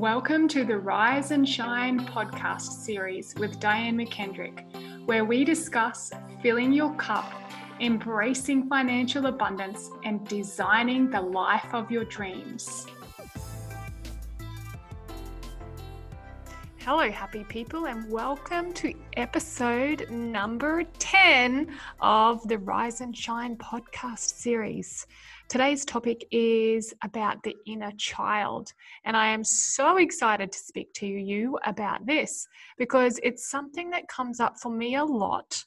Welcome to the Rise and Shine podcast series with Diane McKendrick, where we discuss filling your cup, embracing financial abundance, and designing the life of your dreams. Hello, happy people, and welcome to episode number 10 of the Rise and Shine podcast series. Today's topic is about the inner child, and I am so excited to speak to you about this because it's something that comes up for me a lot.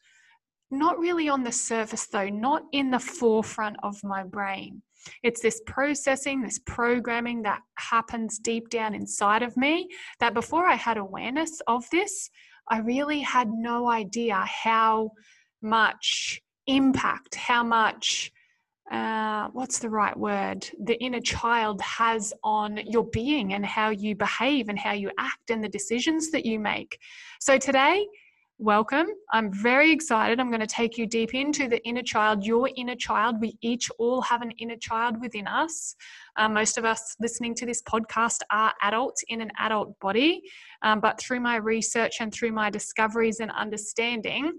Not really on the surface, though, not in the forefront of my brain. It's this processing, this programming that happens deep down inside of me that before I had awareness of this, I really had no idea how much impact, how much uh, what's the right word? The inner child has on your being and how you behave and how you act and the decisions that you make. So today welcome. I'm very excited. I'm going to take you deep into the inner child your inner child. We each all have an inner child within us. Um, most of us listening to this podcast are adults in an adult body. Um, but through my research and through my discoveries and understanding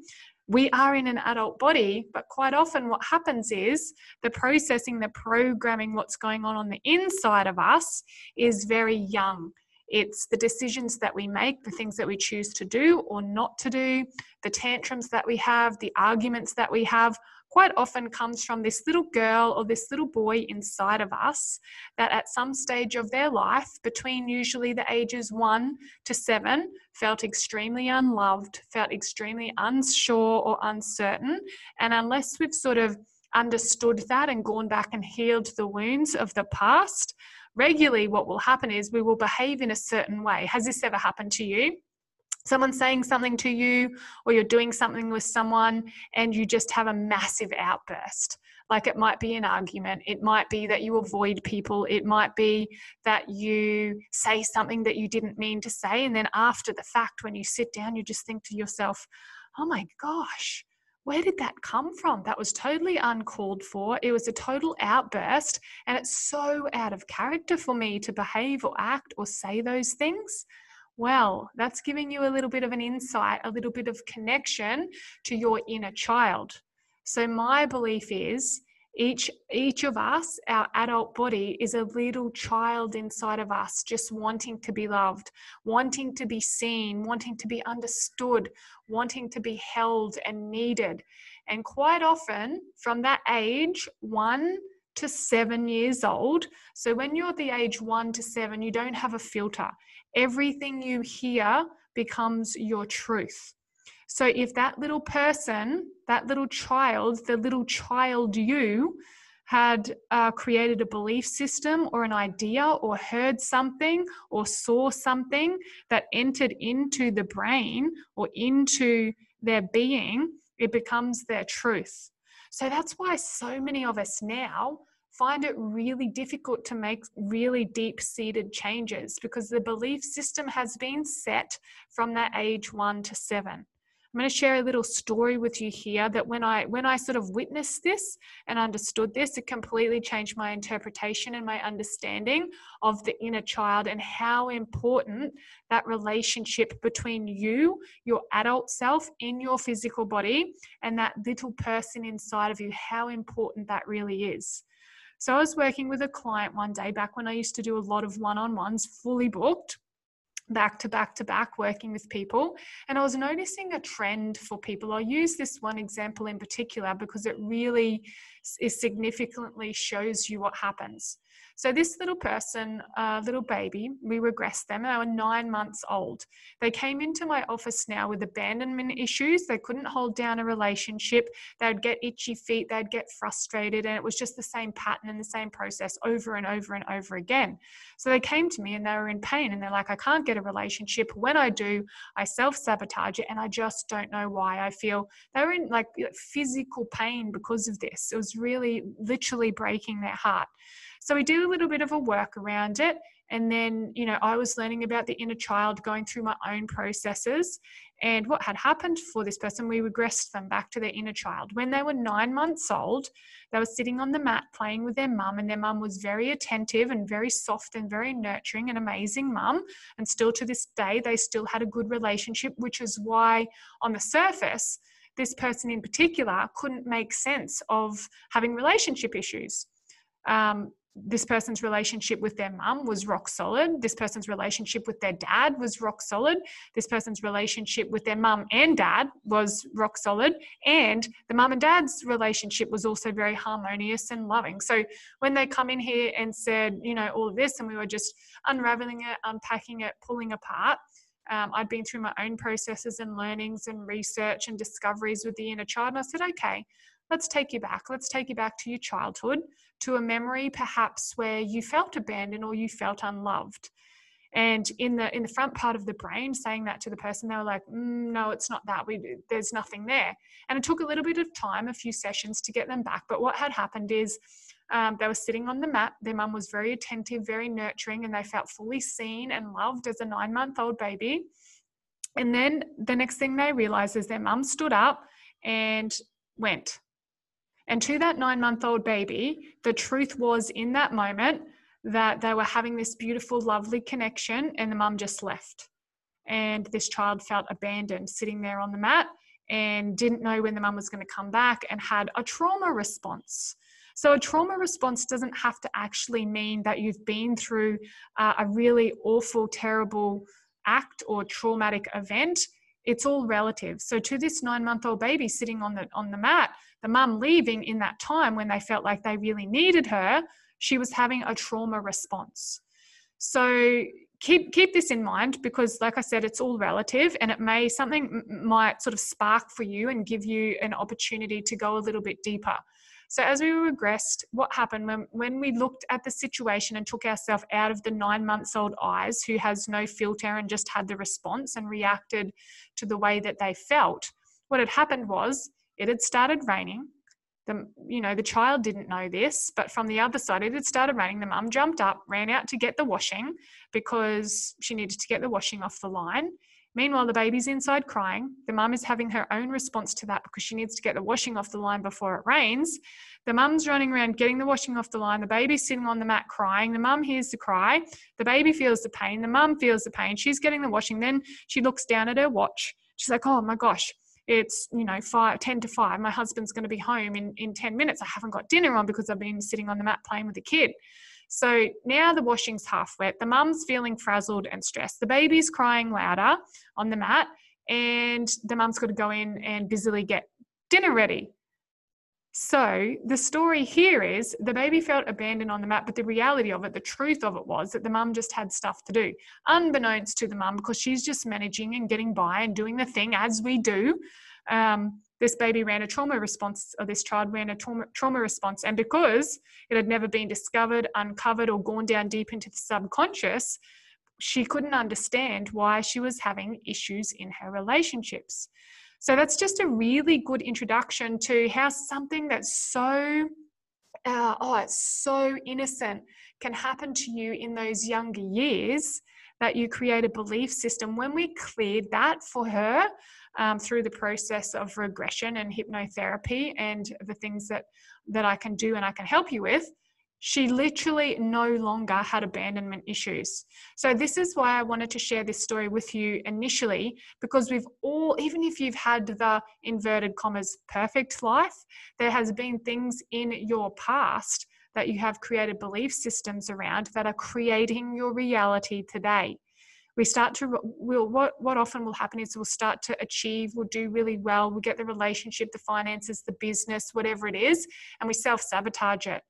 we are in an adult body, but quite often what happens is the processing, the programming, what's going on on the inside of us is very young. It's the decisions that we make, the things that we choose to do or not to do, the tantrums that we have, the arguments that we have, quite often comes from this little girl or this little boy inside of us that at some stage of their life, between usually the ages one to seven, felt extremely unloved, felt extremely unsure or uncertain. And unless we've sort of understood that and gone back and healed the wounds of the past, regularly what will happen is we will behave in a certain way. Has this ever happened to you? someone saying something to you or you're doing something with someone and you just have a massive outburst like it might be an argument it might be that you avoid people it might be that you say something that you didn't mean to say and then after the fact when you sit down you just think to yourself oh my gosh where did that come from? That was totally uncalled for. It was a total outburst. And it's so out of character for me to behave or act or say those things. Well, that's giving you a little bit of an insight, a little bit of connection to your inner child. So my belief is each each of us our adult body is a little child inside of us just wanting to be loved wanting to be seen wanting to be understood wanting to be held and needed and quite often from that age 1 to 7 years old so when you're the age 1 to 7 you don't have a filter everything you hear becomes your truth. So if that little person, that little child, the little child you, had uh, created a belief system or an idea or heard something or saw something that entered into the brain or into their being, it becomes their truth. So that's why so many of us now find it really difficult to make really deep seated changes because the belief system has been set from that age one to seven. I'm going to share a little story with you here that when I when I sort of witnessed this and understood this, it completely changed my interpretation and my understanding of the inner child and how important that relationship between you, your adult self in your physical body, and that little person inside of you, how important that really is. So I was working with a client one day back when I used to do a lot of one on ones, fully booked back to back to back working with people. And i was noticing a trend for people. I'll use this one example in particular because it really is significantly shows you what happens so this little person, uh, little baby, we regressed them. They were nine months old. They came into my office now with abandonment issues. They couldn't hold down a relationship. They'd get itchy feet. They'd get frustrated. And it was just the same pattern and the same process over and over and over again. So they came to me and they were in pain. And they're like, I can't get a relationship. When I do, I self sabotage it. And I just don't know why. I feel they were in like physical pain because of this. It was really literally breaking their heart. So we did do a little bit of a work around it. And then, you know, I was learning about the inner child, going through my own processes. And what had happened for this person, we regressed them back to their inner child. When they were nine months old, they were sitting on the mat playing with their mum, and their mum was very attentive and very soft and very nurturing, an amazing mum. And still to this day, they still had a good relationship, which is why on the surface, this person in particular couldn't make sense of having relationship issues. Um, this person's relationship with their mum was rock solid. This person's relationship with their dad was rock solid. This person's relationship with their mum and dad was rock solid. And the mum and dad's relationship was also very harmonious and loving. So when they come in here and said, you know, all of this, and we were just unraveling it, unpacking it, pulling apart, um, I'd been through my own processes and learnings and research and discoveries with the inner child. And I said, okay, let's take you back. Let's take you back to your childhood, to a memory perhaps where you felt abandoned or you felt unloved. And in the in the front part of the brain, saying that to the person, they were like, mm, "No, it's not that. We there's nothing there." And it took a little bit of time, a few sessions, to get them back. But what had happened is um, they were sitting on the mat. Their mum was very attentive, very nurturing, and they felt fully seen and loved as a nine month old baby. And then the next thing they realized is their mum stood up and went. And to that nine month old baby, the truth was in that moment that they were having this beautiful, lovely connection, and the mum just left. And this child felt abandoned sitting there on the mat and didn't know when the mum was going to come back and had a trauma response. So, a trauma response doesn't have to actually mean that you've been through uh, a really awful, terrible act or traumatic event it's all relative. So to this nine month old baby sitting on the on the mat, the mum leaving in that time when they felt like they really needed her, she was having a trauma response. So keep keep this in mind because like i said it's all relative and it may something might sort of spark for you and give you an opportunity to go a little bit deeper so as we regressed, what happened when, when we looked at the situation and took ourselves out of the nine months old eyes who has no filter and just had the response and reacted to the way that they felt, what had happened was it had started raining. The, you know, the child didn't know this, but from the other side, it had started raining. The mum jumped up, ran out to get the washing because she needed to get the washing off the line. Meanwhile, the baby's inside crying. The mum is having her own response to that because she needs to get the washing off the line before it rains. The mum's running around getting the washing off the line. The baby's sitting on the mat crying. The mum hears the cry. The baby feels the pain. The mum feels the pain. She's getting the washing. Then she looks down at her watch. She's like, oh my gosh, it's you know five, 10 to 5 my husband's going to be home in, in 10 minutes i haven't got dinner on because i've been sitting on the mat playing with the kid so now the washing's half wet. The mum's feeling frazzled and stressed. The baby's crying louder on the mat, and the mum's got to go in and busily get dinner ready. So the story here is the baby felt abandoned on the mat, but the reality of it, the truth of it was that the mum just had stuff to do, unbeknownst to the mum, because she's just managing and getting by and doing the thing as we do. Um, this baby ran a trauma response, or this child ran a trauma, trauma response. And because it had never been discovered, uncovered, or gone down deep into the subconscious, she couldn't understand why she was having issues in her relationships. So that's just a really good introduction to how something that's so, uh, oh, it's so innocent can happen to you in those younger years that you create a belief system. When we cleared that for her, um, through the process of regression and hypnotherapy and the things that that I can do and I can help you with, she literally no longer had abandonment issues. So, this is why I wanted to share this story with you initially, because we've all, even if you've had the inverted commas perfect life, there has been things in your past that you have created belief systems around that are creating your reality today we start to we'll, what what often will happen is we'll start to achieve we'll do really well we'll get the relationship the finances the business whatever it is and we self-sabotage it.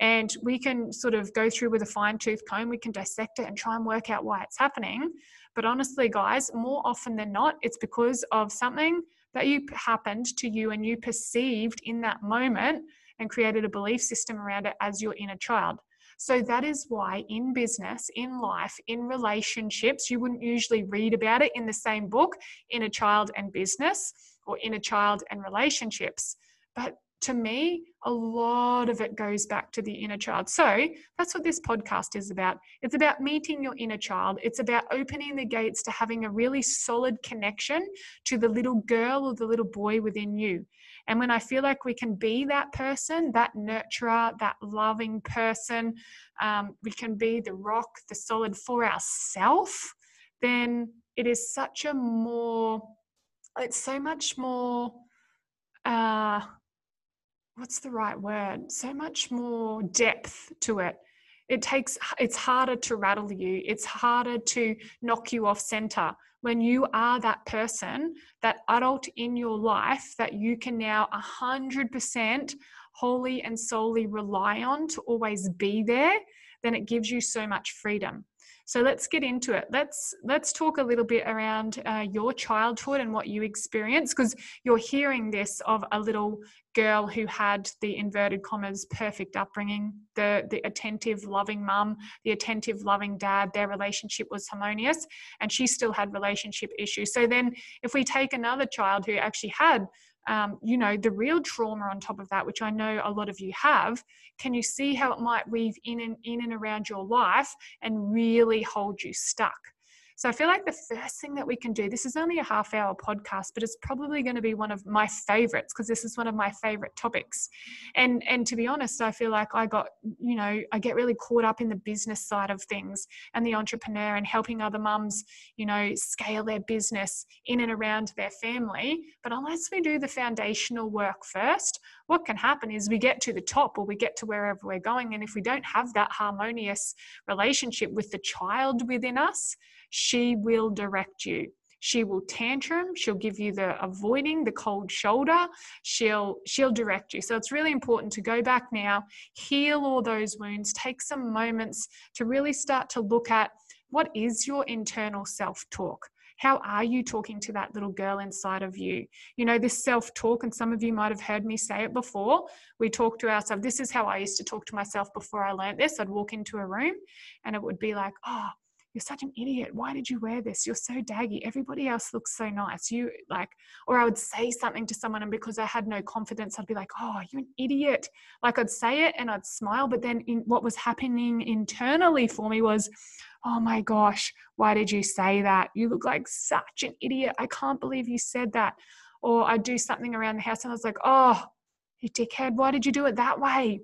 And we can sort of go through with a fine-tooth comb we can dissect it and try and work out why it's happening. But honestly guys more often than not it's because of something that you happened to you and you perceived in that moment and created a belief system around it as your inner child so that is why in business, in life, in relationships, you wouldn't usually read about it in the same book, Inner Child and Business or Inner Child and Relationships. But to me, a lot of it goes back to the inner child. So that's what this podcast is about. It's about meeting your inner child, it's about opening the gates to having a really solid connection to the little girl or the little boy within you. And when I feel like we can be that person, that nurturer, that loving person, um, we can be the rock, the solid for ourself, then it is such a more, it's so much more, uh, what's the right word? So much more depth to it. It takes, it's harder to rattle you, it's harder to knock you off center when you are that person, that adult in your life that you can now 100% wholly and solely rely on to always be there, then it gives you so much freedom. So let's get into it. Let's let's talk a little bit around uh, your childhood and what you experienced, because you're hearing this of a little girl who had the inverted commas perfect upbringing, the the attentive, loving mum, the attentive, loving dad. Their relationship was harmonious, and she still had relationship issues. So then, if we take another child who actually had um, you know, the real trauma on top of that, which I know a lot of you have, can you see how it might weave in and in and around your life and really hold you stuck? So I feel like the first thing that we can do, this is only a half hour podcast, but it's probably going to be one of my favorites because this is one of my favorite topics. And and to be honest, I feel like I got, you know, I get really caught up in the business side of things and the entrepreneur and helping other mums, you know, scale their business in and around their family. But unless we do the foundational work first, what can happen is we get to the top or we get to wherever we're going. And if we don't have that harmonious relationship with the child within us, she will direct you she will tantrum she'll give you the avoiding the cold shoulder she'll she'll direct you so it's really important to go back now heal all those wounds take some moments to really start to look at what is your internal self talk how are you talking to that little girl inside of you? You know, this self talk, and some of you might have heard me say it before. We talk to ourselves. This is how I used to talk to myself before I learned this. I'd walk into a room and it would be like, oh, you're such an idiot. Why did you wear this? You're so daggy. Everybody else looks so nice. You like, or I would say something to someone, and because I had no confidence, I'd be like, oh, you're an idiot. Like I'd say it and I'd smile. But then in, what was happening internally for me was, oh my gosh, why did you say that? You look like such an idiot. I can't believe you said that. Or I'd do something around the house and I was like, oh, you dickhead, why did you do it that way?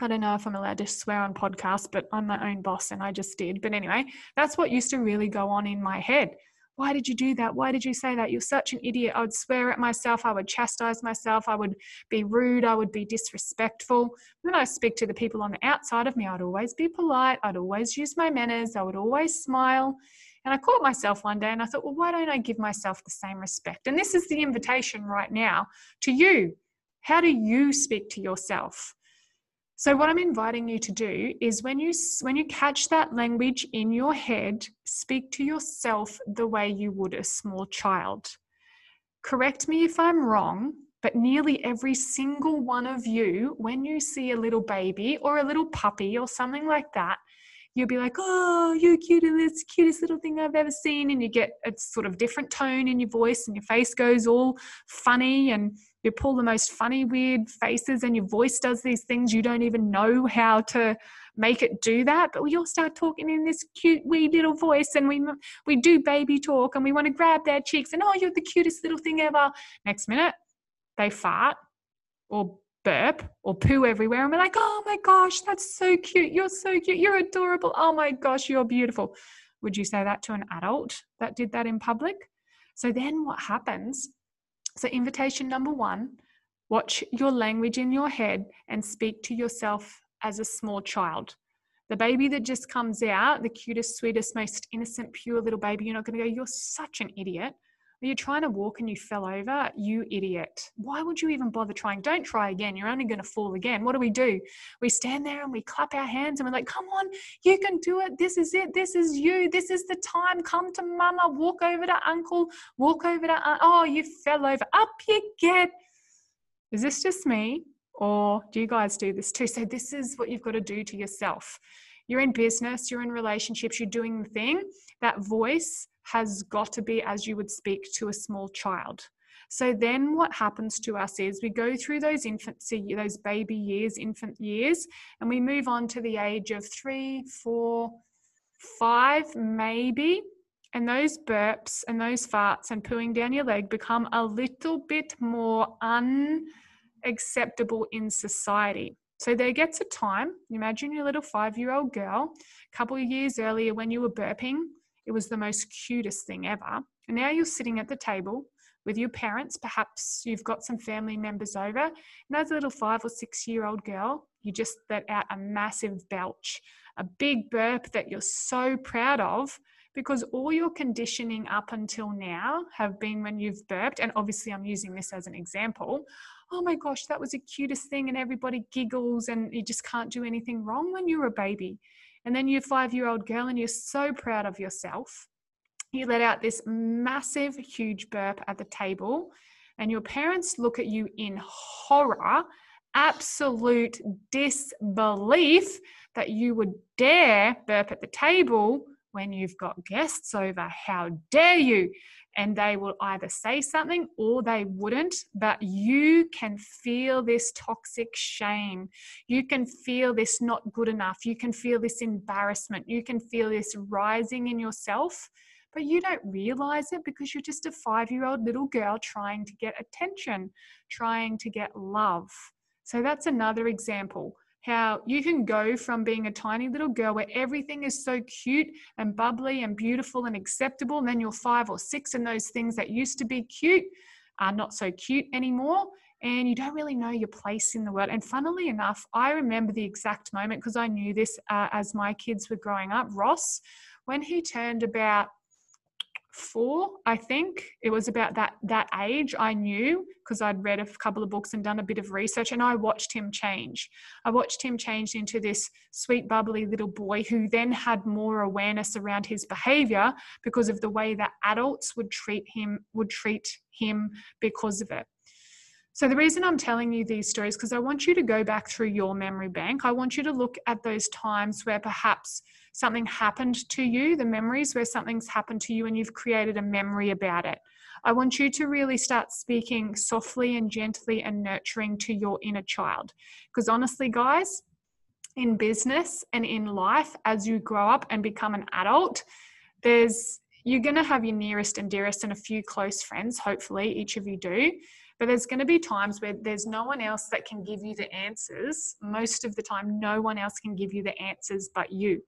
I don't know if I'm allowed to swear on podcasts, but I'm my own boss and I just did. But anyway, that's what used to really go on in my head. Why did you do that? Why did you say that? You're such an idiot. I would swear at myself. I would chastise myself. I would be rude. I would be disrespectful. When I speak to the people on the outside of me, I'd always be polite. I'd always use my manners. I would always smile. And I caught myself one day and I thought, well, why don't I give myself the same respect? And this is the invitation right now to you. How do you speak to yourself? So what I'm inviting you to do is when you when you catch that language in your head, speak to yourself the way you would a small child. Correct me if I'm wrong, but nearly every single one of you when you see a little baby or a little puppy or something like that, you'll be like, "Oh, you're cutest, cutest little thing I've ever seen," and you get a sort of different tone in your voice, and your face goes all funny and you pull the most funny, weird faces, and your voice does these things you don't even know how to make it do that. But we all start talking in this cute, wee little voice, and we we do baby talk, and we want to grab their cheeks, and oh, you're the cutest little thing ever. Next minute, they fart or burp or poo everywhere, and we're like, oh my gosh, that's so cute. You're so cute. You're adorable. Oh my gosh, you're beautiful. Would you say that to an adult that did that in public? So then what happens so, invitation number one watch your language in your head and speak to yourself as a small child. The baby that just comes out, the cutest, sweetest, most innocent, pure little baby, you're not going to go, You're such an idiot. You're trying to walk and you fell over, you idiot. Why would you even bother trying? Don't try again. You're only going to fall again. What do we do? We stand there and we clap our hands and we're like, come on, you can do it. This is it. This is you. This is the time. Come to mama. Walk over to uncle. Walk over to, aunt. oh, you fell over. Up you get. Is this just me? Or do you guys do this too? So, this is what you've got to do to yourself. You're in business, you're in relationships, you're doing the thing. That voice has got to be as you would speak to a small child. So then what happens to us is we go through those infancy, those baby years, infant years, and we move on to the age of three, four, five, maybe. And those burps and those farts and pooing down your leg become a little bit more unacceptable in society. So there gets a time, imagine your little five year old girl, a couple of years earlier when you were burping, it was the most cutest thing ever. And now you're sitting at the table with your parents. Perhaps you've got some family members over. And as a little five or six year old girl, you just let out a massive belch, a big burp that you're so proud of because all your conditioning up until now have been when you've burped. And obviously, I'm using this as an example. Oh my gosh, that was the cutest thing. And everybody giggles, and you just can't do anything wrong when you're a baby. And then you're five year old girl, and you're so proud of yourself. You let out this massive, huge burp at the table, and your parents look at you in horror, absolute disbelief that you would dare burp at the table when you've got guests over. How dare you? And they will either say something or they wouldn't, but you can feel this toxic shame. You can feel this not good enough. You can feel this embarrassment. You can feel this rising in yourself but you don't realize it because you're just a five year old little girl trying to get attention, trying to get love. So that's another example how you can go from being a tiny little girl where everything is so cute and bubbly and beautiful and acceptable, and then you're five or six, and those things that used to be cute are not so cute anymore. And you don't really know your place in the world. And funnily enough, I remember the exact moment because I knew this uh, as my kids were growing up. Ross, when he turned about four, I think. It was about that that age I knew because I'd read a couple of books and done a bit of research and I watched him change. I watched him change into this sweet bubbly little boy who then had more awareness around his behavior because of the way that adults would treat him would treat him because of it. So, the reason I'm telling you these stories because I want you to go back through your memory bank. I want you to look at those times where perhaps something happened to you, the memories where something's happened to you and you've created a memory about it. I want you to really start speaking softly and gently and nurturing to your inner child. Because honestly, guys, in business and in life, as you grow up and become an adult, there's you're going to have your nearest and dearest and a few close friends, hopefully, each of you do. But there's going to be times where there's no one else that can give you the answers. Most of the time, no one else can give you the answers but you.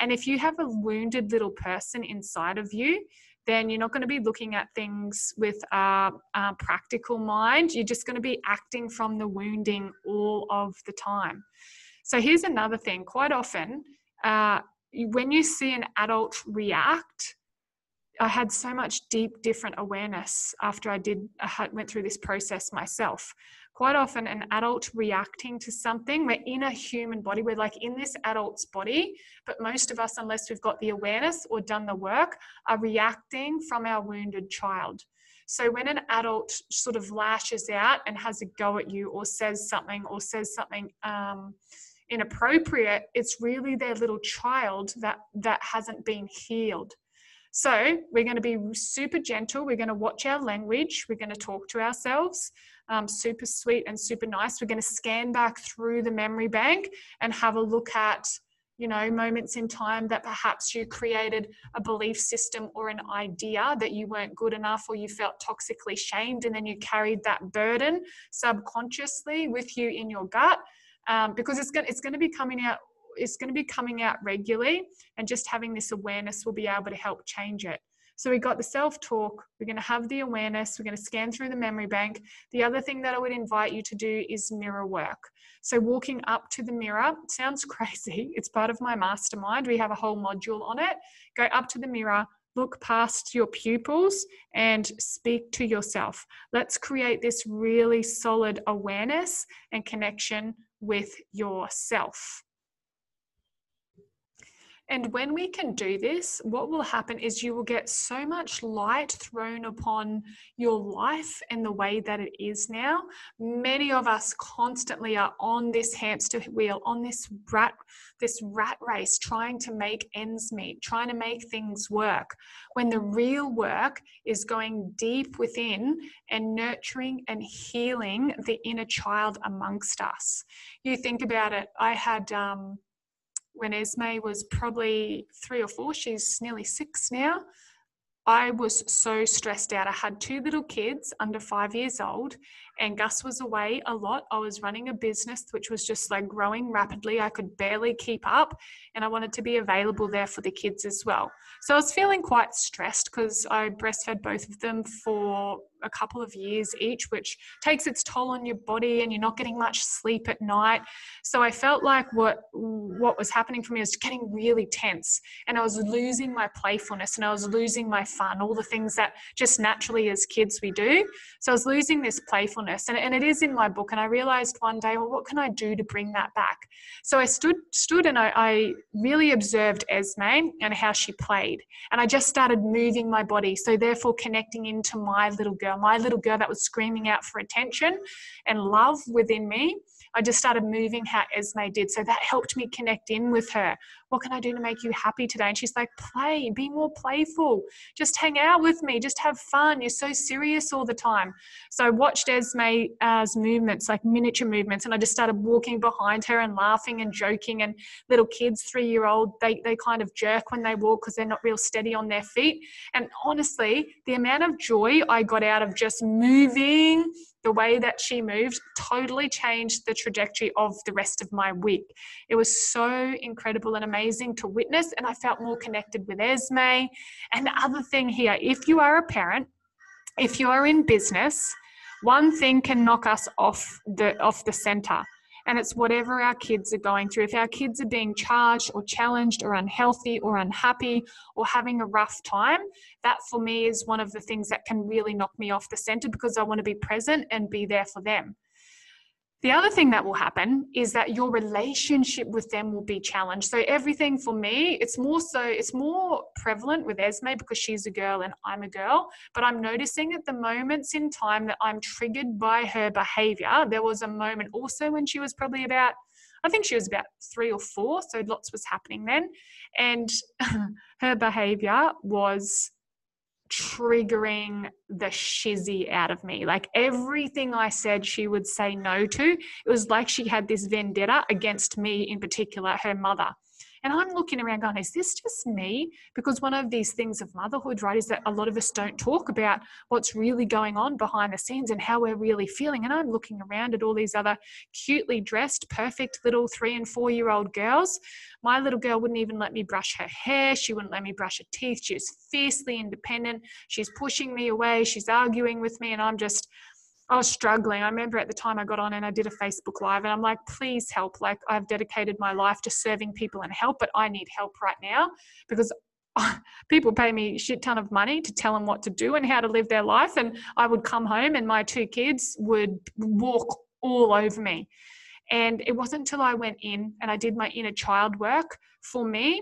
And if you have a wounded little person inside of you, then you're not going to be looking at things with a, a practical mind. You're just going to be acting from the wounding all of the time. So here's another thing quite often, uh, when you see an adult react, I had so much deep, different awareness after I did I went through this process myself. Quite often, an adult reacting to something, we're in a human body, we're like in this adult's body, but most of us, unless we've got the awareness or done the work, are reacting from our wounded child. So when an adult sort of lashes out and has a go at you or says something or says something um, inappropriate, it's really their little child that that hasn't been healed. So we're going to be super gentle. We're going to watch our language. We're going to talk to ourselves. Um, super sweet and super nice. We're going to scan back through the memory bank and have a look at, you know, moments in time that perhaps you created a belief system or an idea that you weren't good enough or you felt toxically shamed, and then you carried that burden subconsciously with you in your gut. Um, because it's going, it's going to be coming out is going to be coming out regularly and just having this awareness will be able to help change it so we got the self talk we're going to have the awareness we're going to scan through the memory bank the other thing that i would invite you to do is mirror work so walking up to the mirror sounds crazy it's part of my mastermind we have a whole module on it go up to the mirror look past your pupils and speak to yourself. Let's create this really solid awareness and connection with yourself. And when we can do this, what will happen is you will get so much light thrown upon your life and the way that it is now. Many of us constantly are on this hamster wheel, on this rat, this rat race, trying to make ends meet, trying to make things work. When the real work is going deep within and nurturing and healing the inner child amongst us. You think about it. I had um, when Esme was probably three or four, she's nearly six now. I was so stressed out. I had two little kids under five years old, and Gus was away a lot. I was running a business which was just like growing rapidly. I could barely keep up, and I wanted to be available there for the kids as well. So I was feeling quite stressed because I breastfed both of them for a couple of years each, which takes its toll on your body and you're not getting much sleep at night. So I felt like what what was happening for me was getting really tense and I was losing my playfulness and I was losing my fun, all the things that just naturally as kids we do. So I was losing this playfulness and, and it is in my book. And I realized one day, well, what can I do to bring that back? So I stood stood and I, I really observed Esme and how she played. And I just started moving my body. So therefore connecting into my little girl girl, my little girl that was screaming out for attention and love within me. I just started moving how Esme did. So that helped me connect in with her. What can I do to make you happy today? And she's like, play, be more playful. Just hang out with me. Just have fun. You're so serious all the time. So I watched Esme's movements, like miniature movements, and I just started walking behind her and laughing and joking. And little kids, three year old, they, they kind of jerk when they walk because they're not real steady on their feet. And honestly, the amount of joy I got out of just moving the way that she moved totally changed the trajectory of the rest of my week. It was so incredible and amazing to witness, and I felt more connected with Esme. And the other thing here if you are a parent, if you are in business, one thing can knock us off the off the center and it's whatever our kids are going through. If our kids are being charged or challenged or unhealthy or unhappy or having a rough time, that for me is one of the things that can really knock me off the center because I want to be present and be there for them. The other thing that will happen is that your relationship with them will be challenged. So everything for me, it's more so, it's more prevalent with Esme because she's a girl and I'm a girl. But I'm noticing at the moments in time that I'm triggered by her behavior. There was a moment also when she was probably about, I think she was about three or four, so lots was happening then. And her behavior was triggering the shizzy out of me. Like everything I said, she would say no to. It was like she had this vendetta against me, in particular, her mother. And I'm looking around going, is this just me? Because one of these things of motherhood, right, is that a lot of us don't talk about what's really going on behind the scenes and how we're really feeling. And I'm looking around at all these other cutely dressed, perfect little three and four year old girls. My little girl wouldn't even let me brush her hair. She wouldn't let me brush her teeth. She was fiercely independent. She's pushing me away. She's arguing with me. And I'm just, I was struggling. I remember at the time I got on and I did a Facebook Live, and I'm like, please help. Like, I've dedicated my life to serving people and help, but I need help right now because people pay me shit ton of money to tell them what to do and how to live their life. And I would come home and my two kids would walk all over me. And it wasn't until I went in and I did my inner child work for me,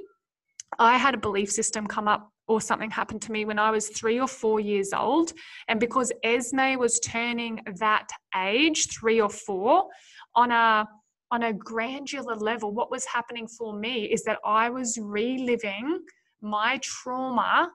I had a belief system come up or something happened to me when I was three or four years old. And because Esme was turning that age, three or four, on a on a granular level, what was happening for me is that I was reliving my trauma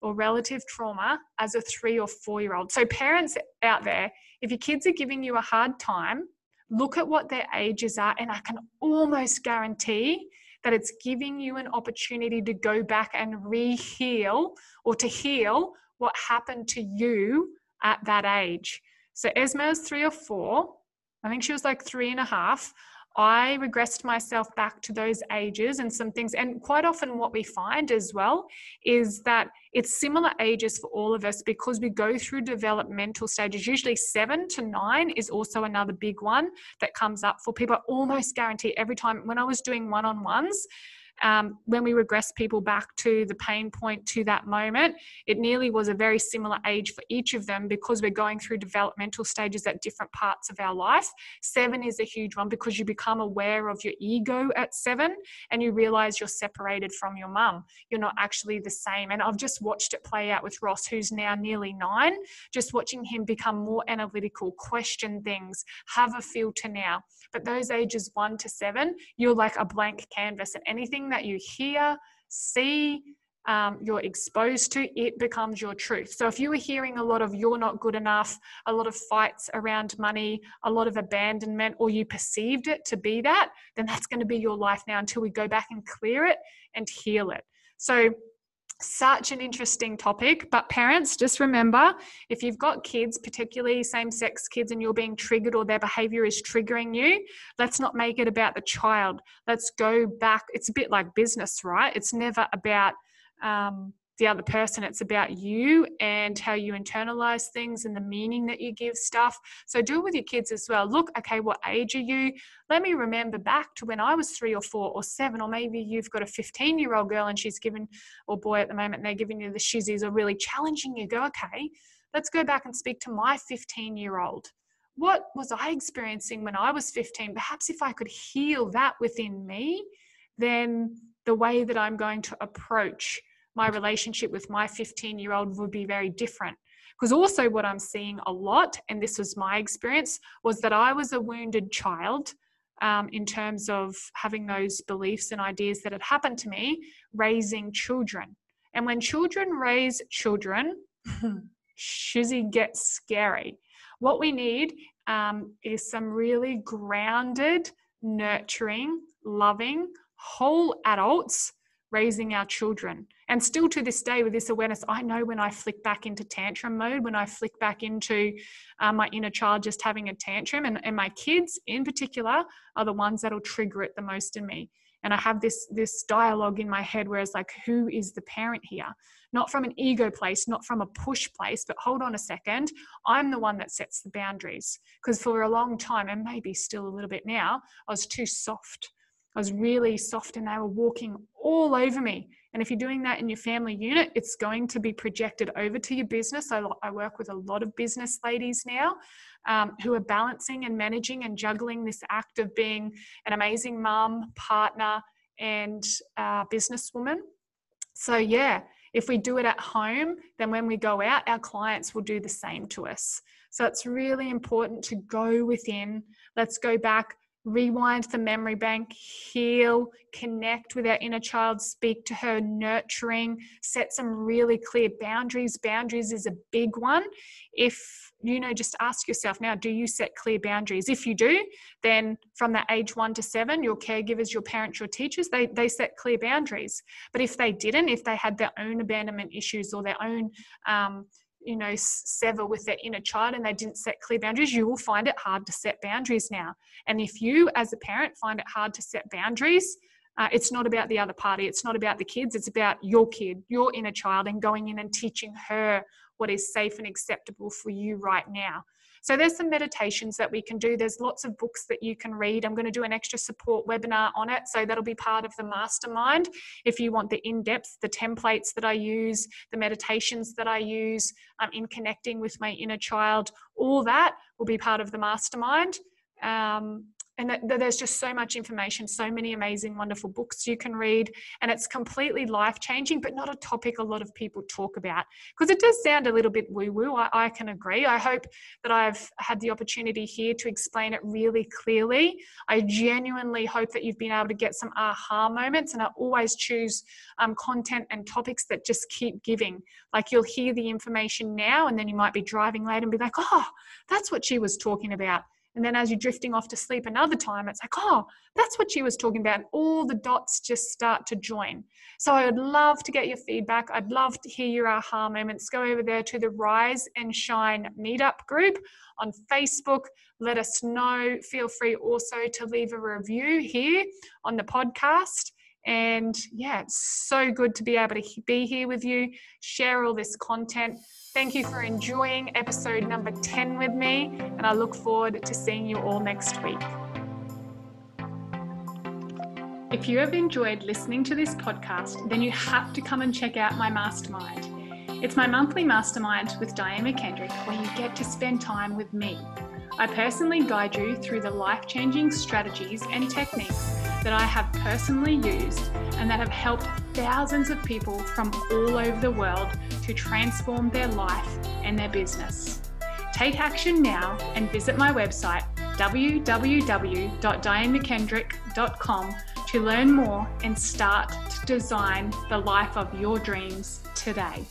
or relative trauma as a three or four year old. So, parents out there, if your kids are giving you a hard time, look at what their ages are, and I can almost guarantee that it's giving you an opportunity to go back and re-heal or to heal what happened to you at that age. So Esme was three or four. I think she was like three and a half. I regressed myself back to those ages and some things. And quite often, what we find as well is that it's similar ages for all of us because we go through developmental stages. Usually, seven to nine is also another big one that comes up for people. I almost guarantee every time when I was doing one on ones, um, when we regress people back to the pain point to that moment, it nearly was a very similar age for each of them because we're going through developmental stages at different parts of our life. Seven is a huge one because you become aware of your ego at seven and you realize you're separated from your mum. You're not actually the same. And I've just watched it play out with Ross, who's now nearly nine, just watching him become more analytical, question things, have a filter now. But those ages one to seven, you're like a blank canvas, and anything that you hear, see, um, you're exposed to, it becomes your truth. So if you were hearing a lot of you're not good enough, a lot of fights around money, a lot of abandonment, or you perceived it to be that, then that's going to be your life now until we go back and clear it and heal it. So such an interesting topic. But parents, just remember if you've got kids, particularly same sex kids, and you're being triggered or their behavior is triggering you, let's not make it about the child. Let's go back. It's a bit like business, right? It's never about um, the other person. It's about you and how you internalize things and the meaning that you give stuff. So do it with your kids as well. Look, okay, what age are you? Let me remember back to when I was three or four or seven, or maybe you've got a 15 year old girl and she's given, or boy at the moment, they're giving you the shizzies or really challenging you. Go, okay, let's go back and speak to my 15 year old. What was I experiencing when I was 15? Perhaps if I could heal that within me, then the way that I'm going to approach my relationship with my 15 year old would be very different. Because also, what I'm seeing a lot, and this was my experience, was that I was a wounded child um, in terms of having those beliefs and ideas that had happened to me, raising children. And when children raise children, shizzy gets scary. What we need um, is some really grounded, nurturing, loving, whole adults raising our children. And still to this day, with this awareness, I know when I flick back into tantrum mode, when I flick back into uh, my inner child just having a tantrum, and, and my kids in particular are the ones that'll trigger it the most in me. And I have this this dialogue in my head where it's like, who is the parent here? Not from an ego place, not from a push place, but hold on a second, I'm the one that sets the boundaries. Because for a long time, and maybe still a little bit now, I was too soft. I was really soft and they were walking all over me. And if you're doing that in your family unit, it's going to be projected over to your business. I, I work with a lot of business ladies now um, who are balancing and managing and juggling this act of being an amazing mum, partner, and uh, businesswoman. So, yeah, if we do it at home, then when we go out, our clients will do the same to us. So, it's really important to go within. Let's go back rewind the memory bank, heal, connect with our inner child, speak to her, nurturing, set some really clear boundaries. Boundaries is a big one. If you know, just ask yourself now do you set clear boundaries? If you do, then from that age one to seven, your caregivers, your parents, your teachers, they, they set clear boundaries. But if they didn't, if they had their own abandonment issues or their own, um, you know sever with their inner child and they didn't set clear boundaries you will find it hard to set boundaries now. And if you as a parent find it hard to set boundaries uh, it's not about the other party it's not about the kids it's about your kid your inner child and going in and teaching her what is safe and acceptable for you right now so there's some meditations that we can do. There's lots of books that you can read. I'm going to do an extra support webinar on it. So that'll be part of the mastermind. If you want the in-depth, the templates that I use, the meditations that I use um, in connecting with my inner child, all that will be part of the mastermind. Um, and that, that there's just so much information, so many amazing, wonderful books you can read, and it's completely life changing, but not a topic a lot of people talk about because it does sound a little bit woo woo. I, I can agree. I hope that I've had the opportunity here to explain it really clearly. I genuinely hope that you've been able to get some aha moments, and I always choose um, content and topics that just keep giving. Like you'll hear the information now, and then you might be driving late and be like, oh, that's what she was talking about and then as you're drifting off to sleep another time, it's like, oh, that's what she was talking about. And all the dots just start to join. So I would love to get your feedback. I'd love to hear your aha moments. Go over there to the Rise and Shine meetup group on Facebook. Let us know. Feel free also to leave a review here on the podcast. And yeah, it's so good to be able to be here with you, share all this content. Thank you for enjoying episode number 10 with me, and I look forward to seeing you all next week. If you have enjoyed listening to this podcast, then you have to come and check out my mastermind. It's my monthly mastermind with Diane McKendrick where you get to spend time with me. I personally guide you through the life changing strategies and techniques that I have personally used and that have helped thousands of people from all over the world to transform their life and their business. Take action now and visit my website www.dianemckendrick.com to learn more and start to design the life of your dreams today.